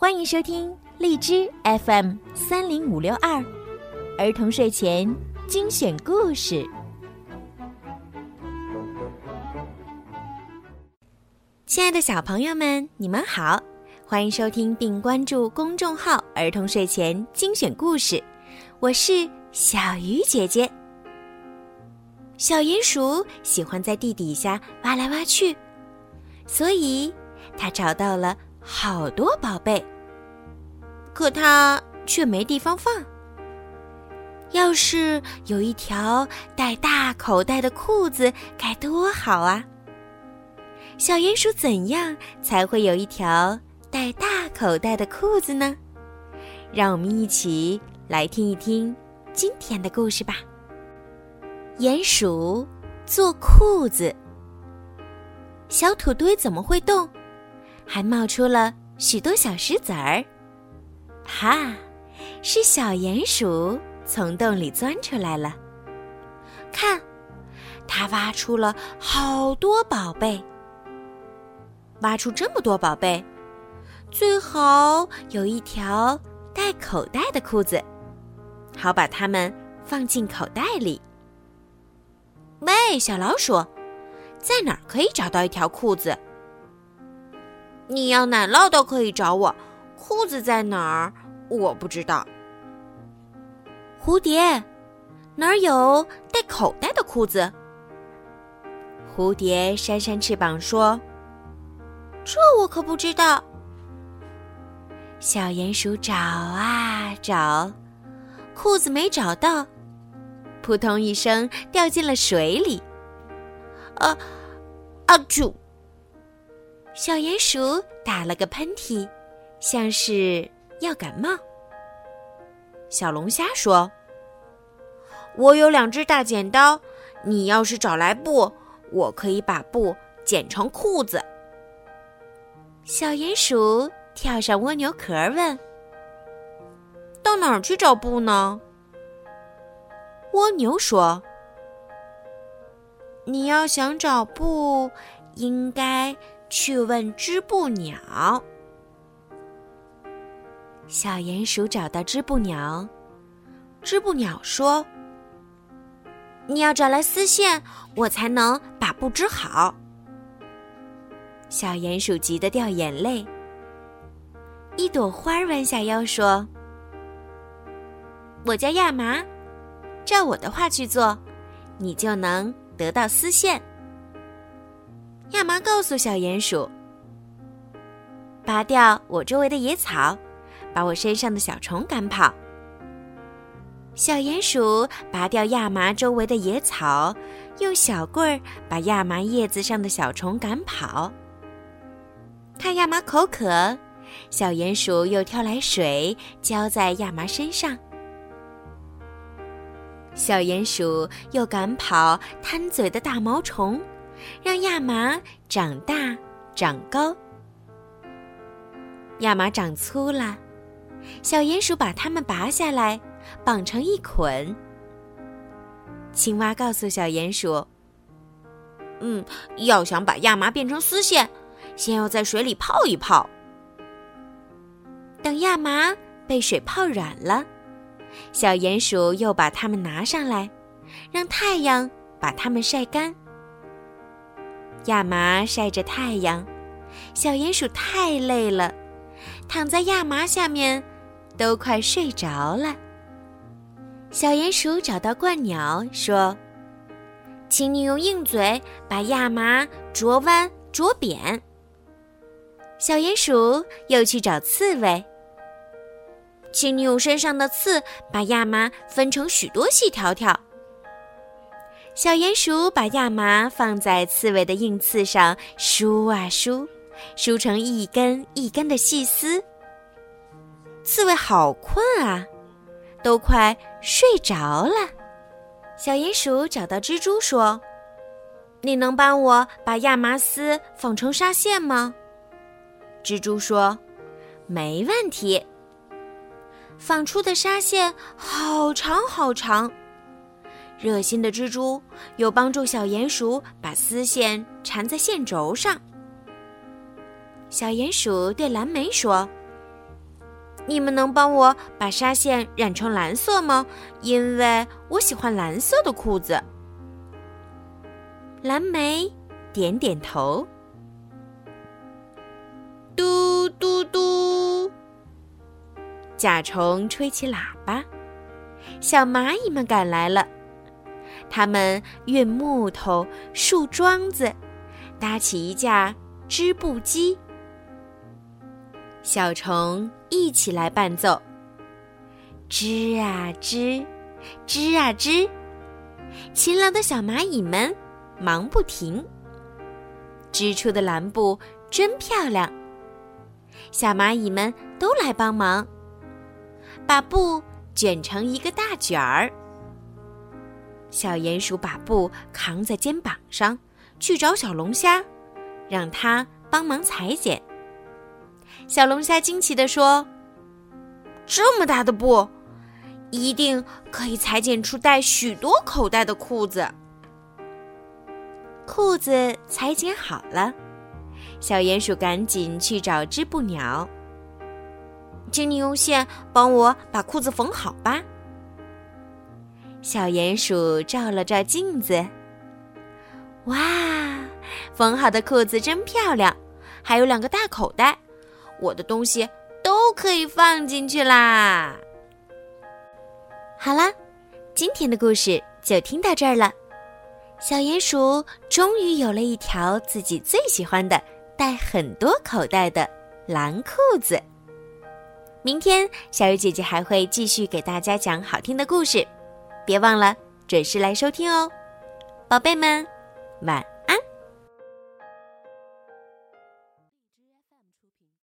欢迎收听荔枝 FM 三零五六二儿童睡前精选故事。亲爱的小朋友们，你们好，欢迎收听并关注公众号“儿童睡前精选故事”，我是小鱼姐姐。小鼹鼠喜欢在地底下挖来挖去，所以它找到了。好多宝贝，可它却没地方放。要是有一条带大口袋的裤子，该多好啊！小鼹鼠怎样才会有一条带大口袋的裤子呢？让我们一起来听一听今天的故事吧。鼹鼠做裤子，小土堆怎么会动？还冒出了许多小石子儿，哈，是小鼹鼠从洞里钻出来了。看，它挖出了好多宝贝。挖出这么多宝贝，最好有一条带口袋的裤子，好把它们放进口袋里。喂，小老鼠，在哪儿可以找到一条裤子？你要奶酪都可以找我，裤子在哪儿？我不知道。蝴蝶，哪儿有带口袋的裤子？蝴蝶扇扇翅膀说：“这我可不知道。”小鼹鼠找啊找，裤子没找到，扑通一声掉进了水里。啊，啊啾！小鼹鼠打了个喷嚏，像是要感冒。小龙虾说：“我有两只大剪刀，你要是找来布，我可以把布剪成裤子。”小鼹鼠跳上蜗牛壳问：“到哪儿去找布呢？”蜗牛说：“你要想找布，应该……”去问织布鸟。小鼹鼠找到织布鸟，织布鸟说：“你要找来丝线，我才能把布织好。”小鼹鼠急得掉眼泪。一朵花弯下腰说：“我叫亚麻，照我的话去做，你就能得到丝线。”亚麻告诉小鼹鼠：“拔掉我周围的野草，把我身上的小虫赶跑。”小鼹鼠拔掉亚麻周围的野草，用小棍儿把亚麻叶子上的小虫赶跑。看亚麻口渴，小鼹鼠又挑来水浇在亚麻身上。小鼹鼠又赶跑贪嘴的大毛虫。让亚麻长大长高，亚麻长粗了，小鼹鼠把它们拔下来，绑成一捆。青蛙告诉小鼹鼠：“嗯，要想把亚麻变成丝线，先要在水里泡一泡。等亚麻被水泡软了，小鼹鼠又把它们拿上来，让太阳把它们晒干。”亚麻晒着太阳，小鼹鼠太累了，躺在亚麻下面，都快睡着了。小鼹鼠找到鹳鸟，说：“请你用硬嘴把亚麻啄弯啄扁。”小鼹鼠又去找刺猬，请你用身上的刺把亚麻分成许多细条条。小鼹鼠把亚麻放在刺猬的硬刺上，梳啊梳，梳成一根一根的细丝。刺猬好困啊，都快睡着了。小鼹鼠找到蜘蛛说：“你能帮我把亚麻丝纺成纱线吗？”蜘蛛说：“没问题。”纺出的纱线好长好长。热心的蜘蛛又帮助小鼹鼠把丝线缠在线轴上。小鼹鼠对蓝莓说：“你们能帮我把纱线染成蓝色吗？因为我喜欢蓝色的裤子。蓝莓点点头。嘟嘟嘟，甲虫吹起喇叭，小蚂蚁们赶来了。他们运木头、树桩子，搭起一架织布机。小虫一起来伴奏，织啊织，织啊织，勤劳的小蚂蚁们忙不停。织出的蓝布真漂亮，小蚂蚁们都来帮忙，把布卷成一个大卷儿。小鼹鼠把布扛在肩膀上，去找小龙虾，让它帮忙裁剪。小龙虾惊奇地说：“这么大的布，一定可以裁剪出带许多口袋的裤子。”裤子裁剪好了，小鼹鼠赶紧去找织布鸟，请你用线帮我把裤子缝好吧。小鼹鼠照了照镜子，哇，缝好的裤子真漂亮，还有两个大口袋，我的东西都可以放进去啦。好啦，今天的故事就听到这儿了。小鼹鼠终于有了一条自己最喜欢的、带很多口袋的蓝裤子。明天，小鱼姐姐还会继续给大家讲好听的故事。别忘了准时来收听哦，宝贝们，晚。